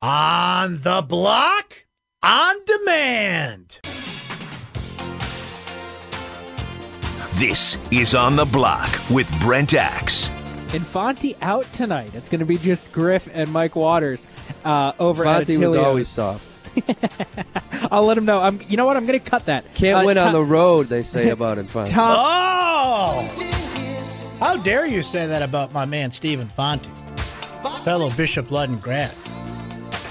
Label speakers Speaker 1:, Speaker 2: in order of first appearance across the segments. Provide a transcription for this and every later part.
Speaker 1: On the block, on demand.
Speaker 2: This is On the Block with Brent Axe.
Speaker 3: Infante out tonight. It's going to be just Griff and Mike Waters uh, over
Speaker 4: Fonte
Speaker 3: at
Speaker 4: was
Speaker 3: Attilio's.
Speaker 4: always soft.
Speaker 3: I'll let him know. I'm. You know what? I'm going to cut that.
Speaker 4: Can't
Speaker 3: Uh,
Speaker 4: win on the road, they say about Infante.
Speaker 3: Tom,
Speaker 1: Oh! How dare you say that about my man Stephen Fonte, fellow Bishop Ludden grad?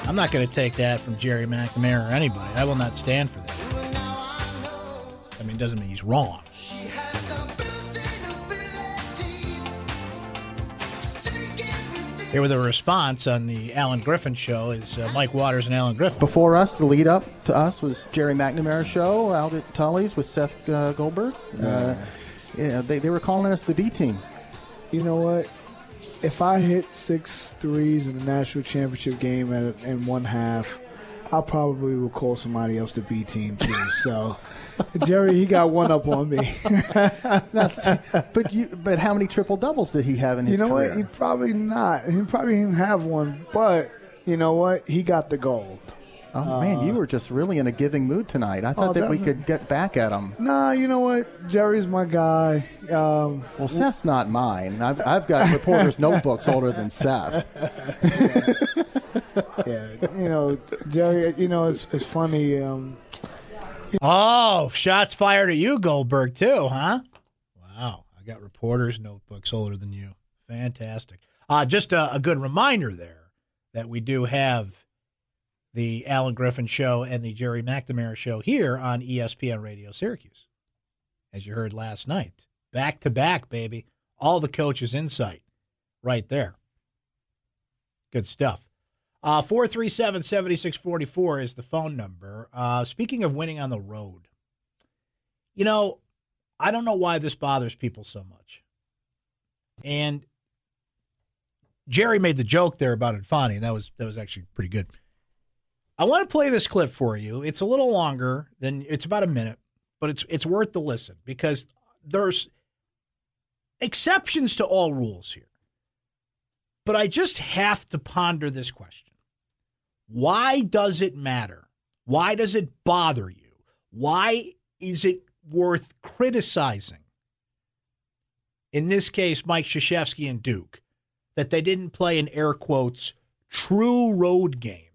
Speaker 1: I'm not going to take that from Jerry McNamara or anybody. I will not stand for that. I mean, it doesn't mean he's wrong. Here with a response on the Alan Griffin show is uh, Mike Waters and Alan Griffin.
Speaker 5: Before us, the lead up to us was Jerry McNamara show out at Tully's with Seth uh, Goldberg. Uh, yeah, they, they were calling us the D team.
Speaker 6: You know what? If I hit six threes in the national championship game at, in one half, I probably will call somebody else the B team too. So, Jerry, he got one up on me.
Speaker 5: But you, but how many triple doubles did he have in his? Career?
Speaker 6: You know
Speaker 5: career?
Speaker 6: what? He probably not. He probably didn't have one, but you know what? He got the gold.
Speaker 5: Oh man, you were just really in a giving mood tonight. I thought
Speaker 6: Oh,
Speaker 5: that we could get back at him.
Speaker 6: Nah, you know what? Jerry's my guy. Um,
Speaker 5: Well, Seth's not mine. I've, I've got reporters' notebooks older than Seth.
Speaker 6: yeah, you know, Jerry. You know, it's it's funny. Um,
Speaker 1: Oh, shots fired at you, Goldberg, too, huh? Wow. I got reporters' notebooks older than you. Fantastic. Uh, just a, a good reminder there that we do have the Alan Griffin show and the Jerry McNamara show here on ESPN Radio Syracuse, as you heard last night. Back to back, baby. All the coaches' insight right there. Good stuff. Uh, 437 7644 is the phone number. Uh, speaking of winning on the road, you know, I don't know why this bothers people so much. And Jerry made the joke there about Infante, and that was that was actually pretty good. I want to play this clip for you. It's a little longer than it's about a minute, but it's it's worth the listen because there's exceptions to all rules here. But I just have to ponder this question. Why does it matter? Why does it bother you? Why is it worth criticizing? In this case, Mike Krzyzewski and Duke, that they didn't play an air quotes true road game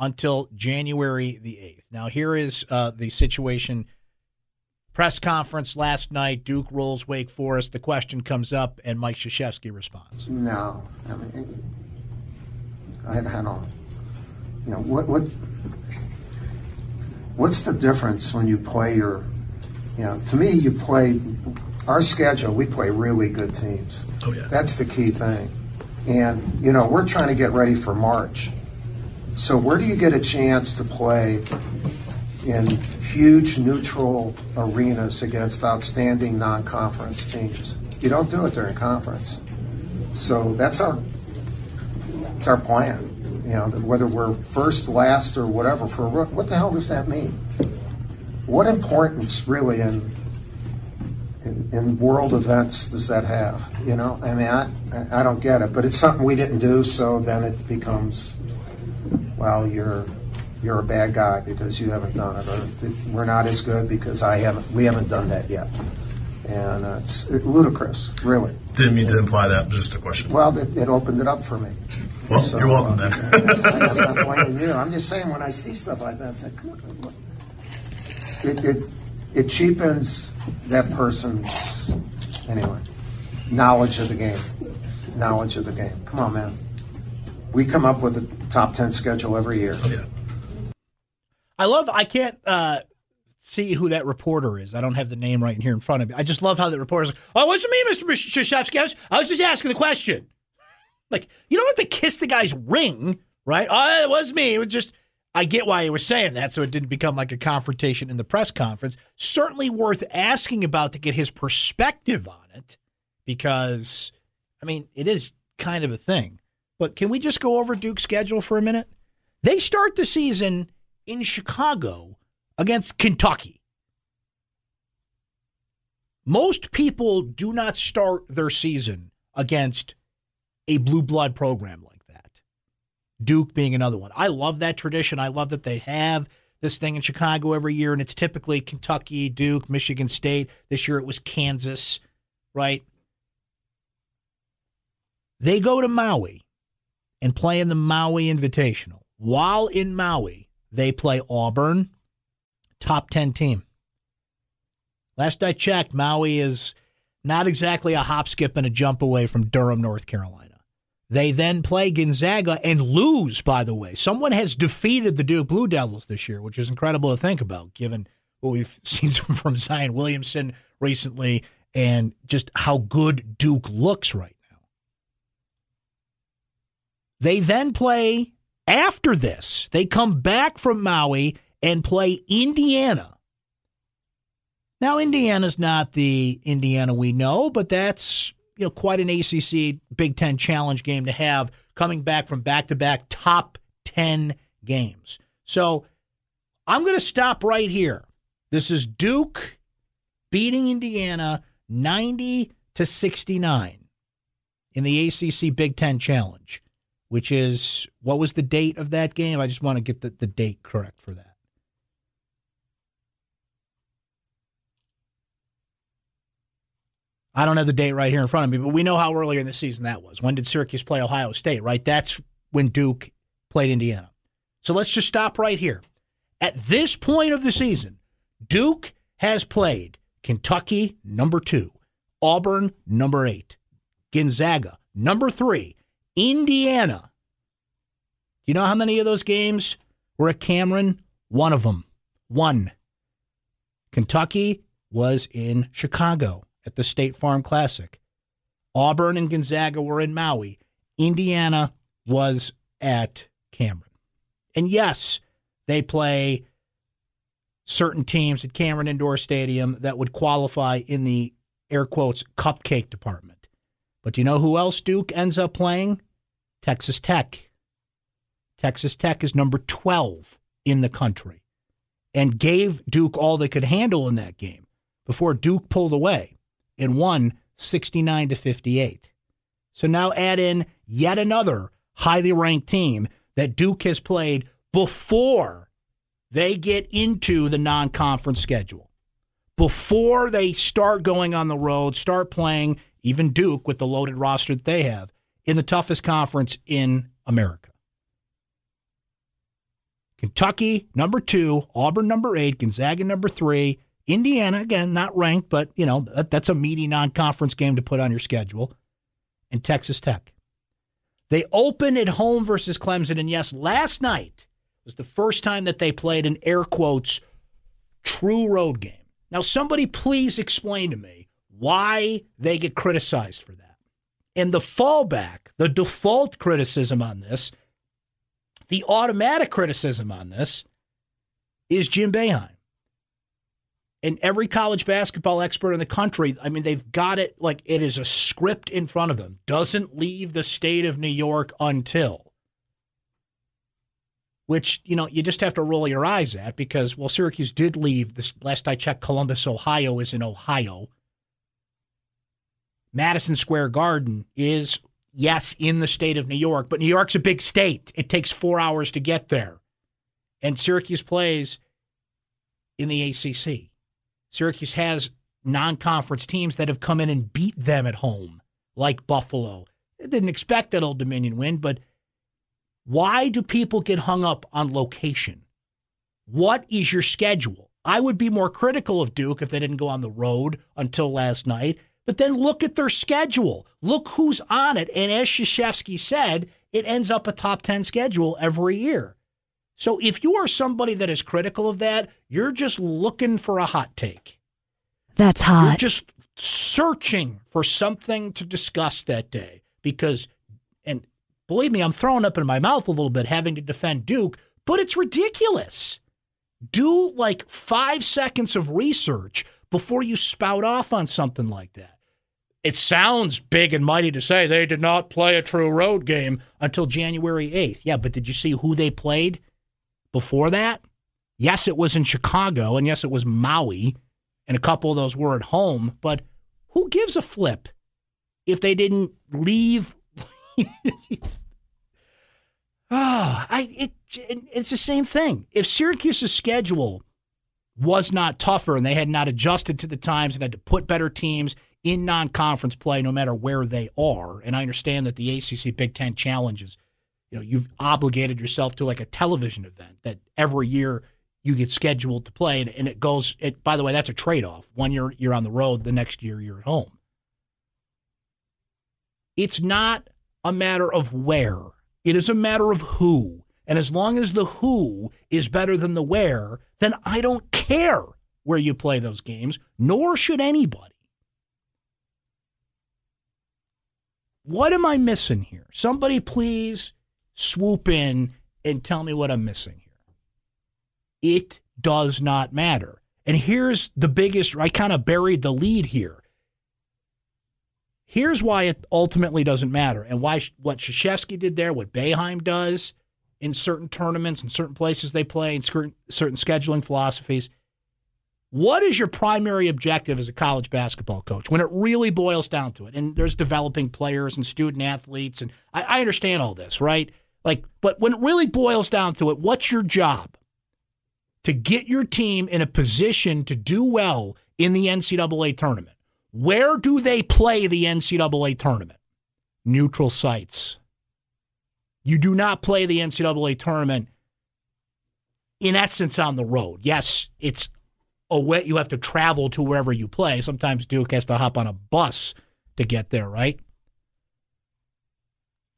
Speaker 1: until January the 8th. Now, here is uh, the situation. Press conference last night. Duke rolls Wake Forest. The question comes up, and Mike Krzyzewski responds.
Speaker 7: No, I mean, I, I don't. You know what? What? What's the difference when you play your? You know, to me, you play our schedule. We play really good teams.
Speaker 8: Oh, yeah.
Speaker 7: That's the key thing, and you know we're trying to get ready for March. So where do you get a chance to play in huge neutral arenas against outstanding non-conference teams? You don't do it during conference. So that's our it's our plan. You know, whether we're first, last, or whatever for a rook, what the hell does that mean? What importance really in in, in world events does that have? You know, I mean, I I don't get it, but it's something we didn't do, so then it becomes, well, you're you're a bad guy because you haven't done it, or we're not as good because I haven't we haven't done that yet, and uh, it's ludicrous, really.
Speaker 8: Didn't mean to imply that. Just a question.
Speaker 7: Well, it, it opened it up for me.
Speaker 8: Well,
Speaker 7: So,
Speaker 8: you're welcome
Speaker 7: uh,
Speaker 8: then.
Speaker 7: I'm you. I'm just saying when I see stuff like that, I say, come on. It, it, it cheapens that person's, anyway, knowledge of the game. Knowledge of the game. Come on, man. We come up with a top 10 schedule every year.
Speaker 8: Yeah.
Speaker 1: I love. I can't uh, see who that reporter is. I don't have the name right here in front of me. I just love how the reporter's like, "Oh, it wasn't me, Mister Krzyzewski. I was, I was just asking the question." Like you don't have to kiss the guy's ring, right? Oh, it was me. It was just. I get why he was saying that, so it didn't become like a confrontation in the press conference. Certainly worth asking about to get his perspective on it, because I mean, it is kind of a thing. But can we just go over Duke's schedule for a minute? They start the season in Chicago against Kentucky. Most people do not start their season against a blue blood program like that. Duke being another one. I love that tradition. I love that they have this thing in Chicago every year, and it's typically Kentucky, Duke, Michigan State. This year it was Kansas, right? They go to Maui and play in the Maui Invitational. While in Maui, they play Auburn, top 10 team. Last I checked, Maui is not exactly a hop, skip, and a jump away from Durham, North Carolina. They then play Gonzaga and lose, by the way. Someone has defeated the Duke Blue Devils this year, which is incredible to think about, given what we've seen from Zion Williamson recently and just how good Duke looks right. They then play after this. They come back from Maui and play Indiana. Now, Indiana's not the Indiana we know, but that's you know quite an ACC Big Ten Challenge game to have coming back from back to back top ten games. So I'm going to stop right here. This is Duke beating Indiana 90 to 69 in the ACC Big Ten Challenge, which is what was the date of that game? I just want to get the, the date correct for that. I don't have the date right here in front of me, but we know how earlier in the season that was. When did Syracuse play Ohio State, right? That's when Duke played Indiana. So let's just stop right here. At this point of the season, Duke has played Kentucky, number two, Auburn, number eight, Gonzaga, number three, Indiana. Do you know how many of those games were at Cameron? One of them. One. Kentucky was in Chicago at the State Farm Classic. Auburn and Gonzaga were in Maui. Indiana was at Cameron. And yes, they play certain teams at Cameron Indoor Stadium that would qualify in the air quotes cupcake department. But you know who else Duke ends up playing? Texas Tech. Texas Tech is number 12 in the country and gave Duke all they could handle in that game before Duke pulled away and won 69 to 58. So now add in yet another highly ranked team that Duke has played before they get into the non conference schedule. Before they start going on the road, start playing, even Duke with the loaded roster that they have, in the toughest conference in America. Kentucky, number two, Auburn, number eight, Gonzaga, number three, Indiana, again, not ranked, but you know that, that's a meaty non-conference game to put on your schedule. And Texas Tech. They open at home versus Clemson, and yes, last night was the first time that they played an air quotes true road game. Now, somebody please explain to me why they get criticized for that. And the fallback, the default criticism on this, the automatic criticism on this is Jim Boeheim and every college basketball expert in the country, I mean, they've got it like it is a script in front of them. Doesn't leave the state of New York until. Which, you know, you just have to roll your eyes at because, well, Syracuse did leave. This last I checked, Columbus, Ohio is in Ohio. Madison Square Garden is, yes, in the state of New York, but New York's a big state. It takes four hours to get there. And Syracuse plays in the ACC. Syracuse has non conference teams that have come in and beat them at home, like Buffalo. They didn't expect that Old Dominion win, but why do people get hung up on location? What is your schedule? I would be more critical of Duke if they didn't go on the road until last night. But then look at their schedule. Look who's on it. And as Krzyzewski said, it ends up a top 10 schedule every year. So if you are somebody that is critical of that, you're just looking for a hot take.
Speaker 9: That's hot.
Speaker 1: You're just searching for something to discuss that day because, believe me, I'm throwing up in my mouth a little bit having to defend Duke, but it's ridiculous. Do like five seconds of research before you spout off on something like that. It sounds big and mighty to say they did not play a true road game until January 8th. Yeah, but did you see who they played? before that, yes, it was in Chicago, and yes, it was Maui, and a couple of those were at home, but who gives a flip if they didn't leave? Ah, I it, it's the same thing. If Syracuse's schedule was not tougher and they had not adjusted to the times and had to put better teams in non-conference play no matter where they are, and I understand that the ACC Big 10 challenges, you know, you've obligated yourself to like a television event that every year you get scheduled to play and, and it goes it by the way, that's a trade-off. One year you're on the road, the next year you're at home. It's not a matter of where. It is a matter of who. And as long as the who is better than the where, then I don't care where you play those games, nor should anybody. What am I missing here? Somebody please swoop in and tell me what I'm missing here. It does not matter. And here's the biggest, I kind of buried the lead here. Here's why it ultimately doesn't matter and why what Krzyzewski did there, what Boeheim does in certain tournaments and certain places they play and certain, certain scheduling philosophies. What is your primary objective as a college basketball coach when it really boils down to it? And there's developing players and student athletes, and I, I understand all this, right? Like, but when it really boils down to it, what's your job? To get your team in a position to do well in the NCAA tournament. Where do they play the NCAA tournament? Neutral sites. You do not play the NCAA tournament in essence on the road. Yes, it's a away. You have to travel to wherever you play. Sometimes Duke has to hop on a bus to get there, right?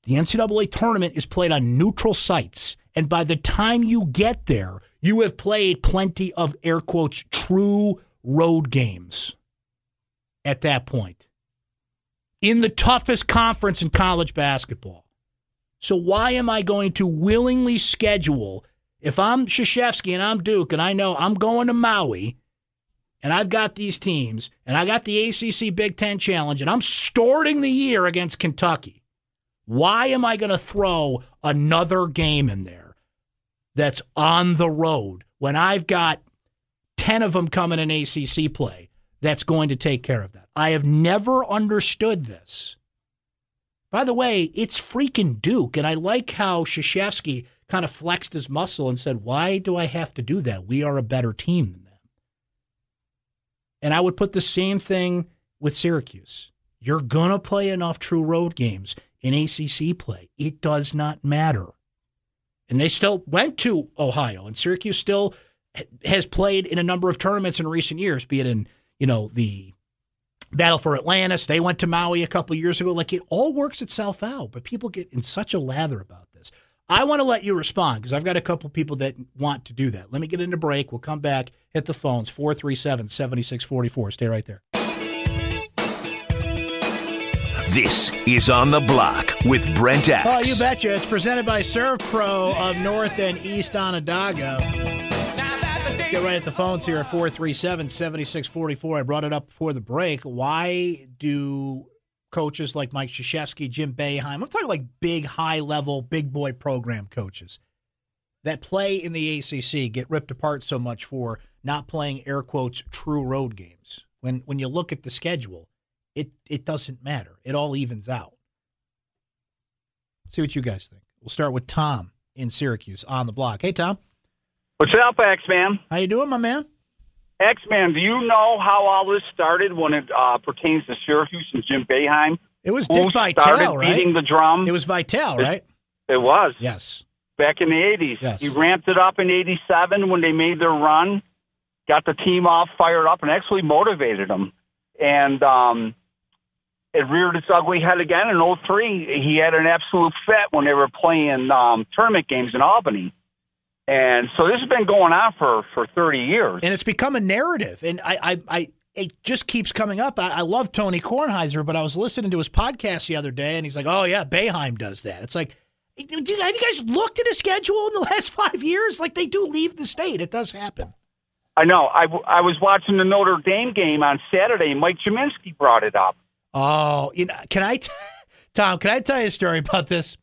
Speaker 1: The NCAA tournament is played on neutral sites. And by the time you get there, you have played plenty of air quotes true road games at that point in the toughest conference in college basketball. So why am I going to willingly schedule if I'm Krzyzewski and I'm Duke and I know I'm going to Maui and I've got these teams and I got the ACC Big 10 challenge and I'm starting the year against Kentucky. Why am I going to throw another game in there that's on the road when I've got 10 of them coming in ACC play that's going to take care of that? I have never understood this. By the way, it's freaking Duke, and I like how Krzyzewski kind of flexed his muscle and said, "Why do I have to do that? We are a better team than them." And I would put the same thing with Syracuse. You're gonna play enough true road games in ACC play. It does not matter. And they still went to Ohio, and Syracuse still has played in a number of tournaments in recent years, be it in you know the Battle for Atlantis. They went to Maui a couple years ago. Like it all works itself out, but people get in such a lather about this. I want to let you respond because I've got a couple people that want to do that. Let me get into break. We'll come back, hit the phones 437 7644. Stay right there.
Speaker 2: This is On the Block with Brent Axe.
Speaker 1: Oh, you betcha. It's presented by SERVPRO of North and East Onondaga. Let's get right at the phones here at 437 7644. I brought it up before the break. Why do coaches like Mike Krzyzewski, Jim Boeheim, I'm talking like big, high level, big boy program coaches that play in the ACC get ripped apart so much for not playing air quotes true road games? When, when you look at the schedule, it, it doesn't matter. It all evens out. see what you guys think. We'll start with Tom in Syracuse on the block. Hey, Tom.
Speaker 9: What's up, X Man?
Speaker 1: How you doing, my man?
Speaker 9: X Man, do you know how all this started when it uh, pertains to Syracuse and Jim Boeheim?
Speaker 1: It was Dick
Speaker 9: started
Speaker 1: Vitale, right?
Speaker 9: beating the drum?
Speaker 1: It was Vitale, right?
Speaker 9: It was.
Speaker 1: Yes.
Speaker 9: Back in the 80s.
Speaker 1: Yes.
Speaker 9: He ramped it up in 87 when they made their run, got the team off, fired up, and actually motivated them. And um, it reared its ugly head again in 03. He had an absolute fit when they were playing um, tournament games in Albany. And so this has been going on for, for 30 years.
Speaker 1: And it's become a narrative. And I, I, I it just keeps coming up. I, I love Tony Kornheiser, but I was listening to his podcast the other day, and he's like, "Oh yeah, Boeheim does that." It's like, have you guys looked at his schedule in the last five years? Like they do leave the state. It does happen.
Speaker 9: I know. I, I was watching the Notre Dame game on Saturday. Mike Gminski brought it up.
Speaker 1: Oh, you know, can I, t- Tom? Can I tell you a story about this?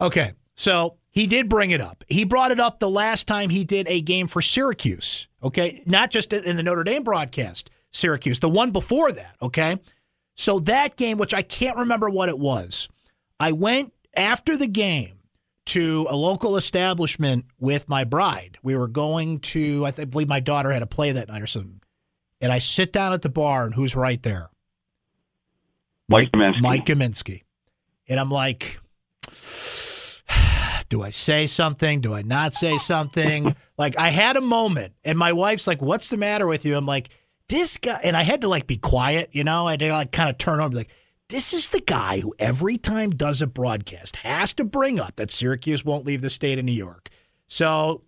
Speaker 1: Okay, so he did bring it up. He brought it up the last time he did a game for Syracuse. Okay, not just in the Notre Dame broadcast, Syracuse, the one before that. Okay, so that game, which I can't remember what it was, I went after the game to a local establishment with my bride. We were going to, I, th- I believe my daughter had a play that night or something. And I sit down at the bar, and who's right there?
Speaker 9: Mike Gminski.
Speaker 1: Mike Gminski. And I'm like, do I say something? Do I not say something? like, I had a moment, and my wife's like, what's the matter with you? I'm like, this guy, and I had to like be quiet, you know? I had to like kind of turn over, like, this is the guy who every time does a broadcast has to bring up that Syracuse won't leave the state of New York. So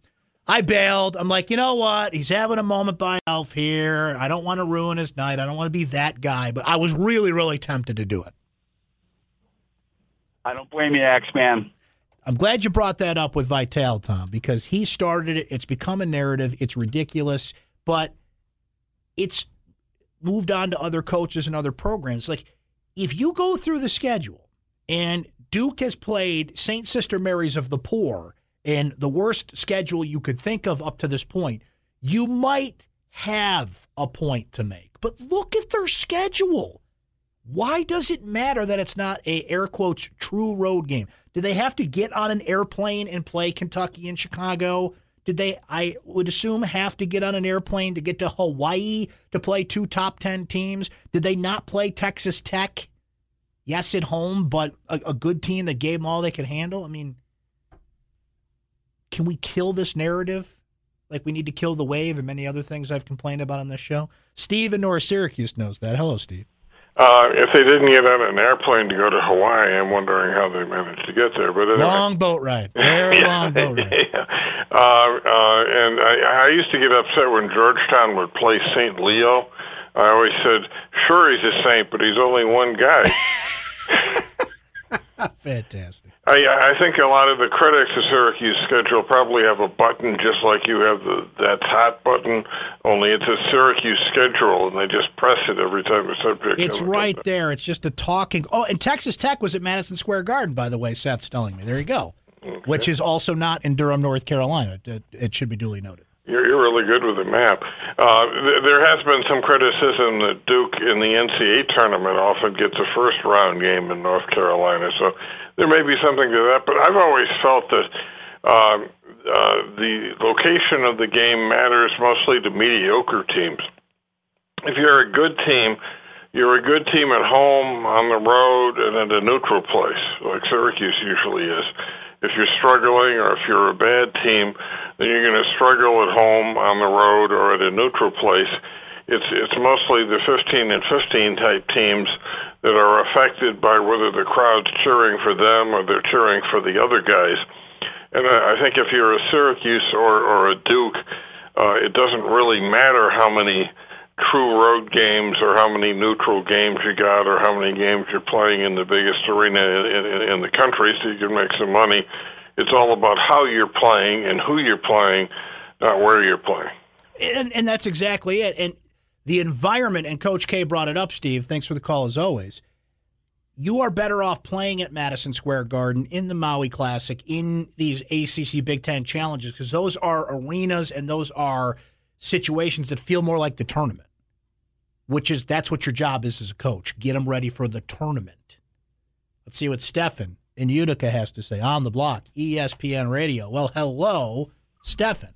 Speaker 1: I bailed. I'm like, you know what? He's having a moment by himself here. I don't want to ruin his night. I don't want to be that guy. But I was really, really tempted to do it.
Speaker 9: I don't blame you, X Man.
Speaker 1: I'm glad you brought that up with Vitale, Tom, because he started it. It's become a narrative. It's ridiculous, but it's moved on to other coaches and other programs. Like, if you go through the schedule and Duke has played St. Sister Mary's of the Poor in the worst schedule you could think of up to this point, you might have a point to make. But look at their schedule. Why does it matter that it's not a air quotes true road game? Do they have to get on an airplane and play Kentucky and Chicago? Did they, I would assume, have to get on an airplane to get to Hawaii to play two top 10 teams? Did they not play Texas Tech? Yes, at home, but a, a good team that gave them all they could handle? I mean, can we kill this narrative? Like we need to kill the wave and many other things I've complained about on this show? Steve in North Syracuse knows that. Hello, Steve.
Speaker 10: Uh, if they didn't get on an airplane to go to Hawaii, I'm wondering how they managed to get there. But anyway.
Speaker 1: long boat ride, very
Speaker 10: yeah.
Speaker 1: long boat ride.
Speaker 10: yeah. uh, uh, and I, I used to get upset when Georgetown would play St. Leo. I always said, "Sure, he's a saint, but he's only one guy."
Speaker 1: Fantastic.
Speaker 10: I, I think a lot of the critics of Syracuse schedule probably have a button just like you have the that's hot button, only it's a Syracuse schedule, and they just press it every time a subject.
Speaker 1: It's right there. It's just a talking. Oh, and Texas Tech was at Madison Square Garden, by the way. Seth's telling me. There you go.
Speaker 10: Okay.
Speaker 1: Which is also not in Durham, North Carolina. It, it should be duly noted.
Speaker 10: You're, you're really good with the map. Uh, th- there has been some criticism that Duke in the NCAA tournament often gets a first round game in North Carolina, so there may be something to that. But I've always felt that um, uh, the location of the game matters mostly to mediocre teams. If you're a good team, you're a good team at home, on the road, and at a neutral place, like Syracuse usually is. If you're struggling or if you're a bad team, then you're going to struggle at home, on the road, or at a neutral place. It's it's mostly the 15 and 15 type teams that are affected by whether the crowd's cheering for them or they're cheering for the other guys. And I think if you're a Syracuse or or a Duke, uh, it doesn't really matter how many true road games or how many neutral games you got or how many games you're playing in the biggest arena in, in, in the country so you can make some money. It's all about how you're playing and who you're playing, not where you're playing.
Speaker 1: And, and that's exactly it. And the environment, and Coach K brought it up, Steve. Thanks for the call as always. You are better off playing at Madison Square Garden in the Maui Classic, in these ACC Big Ten challenges, because those are arenas and those are situations that feel more like the tournament, which is that's what your job is as a coach. Get them ready for the tournament. Let's see what Stefan in Utica has to say on the block, ESPN Radio. Well, hello, Stefan.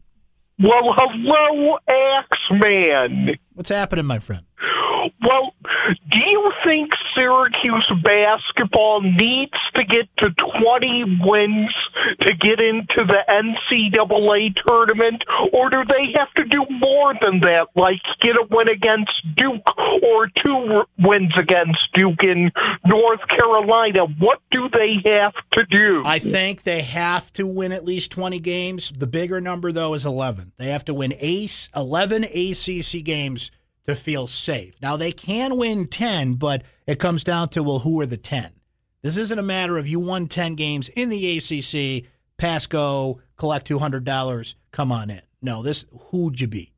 Speaker 11: Well, hello, Axeman.
Speaker 1: What's happening, my friend?
Speaker 11: Well, do you think Syracuse basketball needs to get to 20 wins to get into the NCAA tournament, or do they have to do more than that, like get a win against Duke or two wins against Duke in North Carolina? What do they have to do?
Speaker 1: I think they have to win at least 20 games. The bigger number, though, is 11. They have to win ace 11 ACC games to feel safe. Now, they can win 10, but it comes down to, well, who are the 10? This isn't a matter of you won 10 games in the ACC, pass go, collect $200, come on in. No, this, who'd you beat?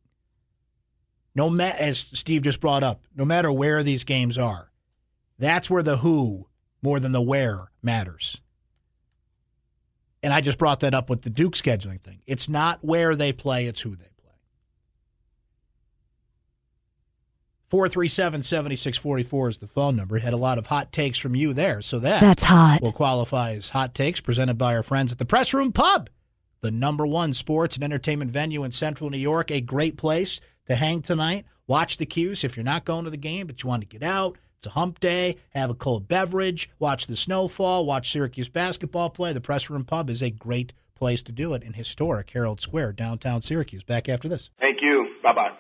Speaker 1: No matter, as Steve just brought up, no matter where these games are, that's where the who more than the where matters. And I just brought that up with the Duke scheduling thing. It's not where they play, it's who they play. 437 7644 is the phone number. Had a lot of hot takes from you there, so that
Speaker 12: That's hot.
Speaker 1: will qualify as hot takes presented by our friends at the Press Room Pub, the number one sports and entertainment venue in central New York. A great place to hang tonight. Watch the 'Cuse if you're not going to the game, but you want to get out. It's a hump day, have a cold beverage, watch the snowfall, watch Syracuse basketball play. The Press Room Pub is a great place to do it in historic Herald Square, downtown Syracuse. Back after this.
Speaker 13: Thank you. Bye bye.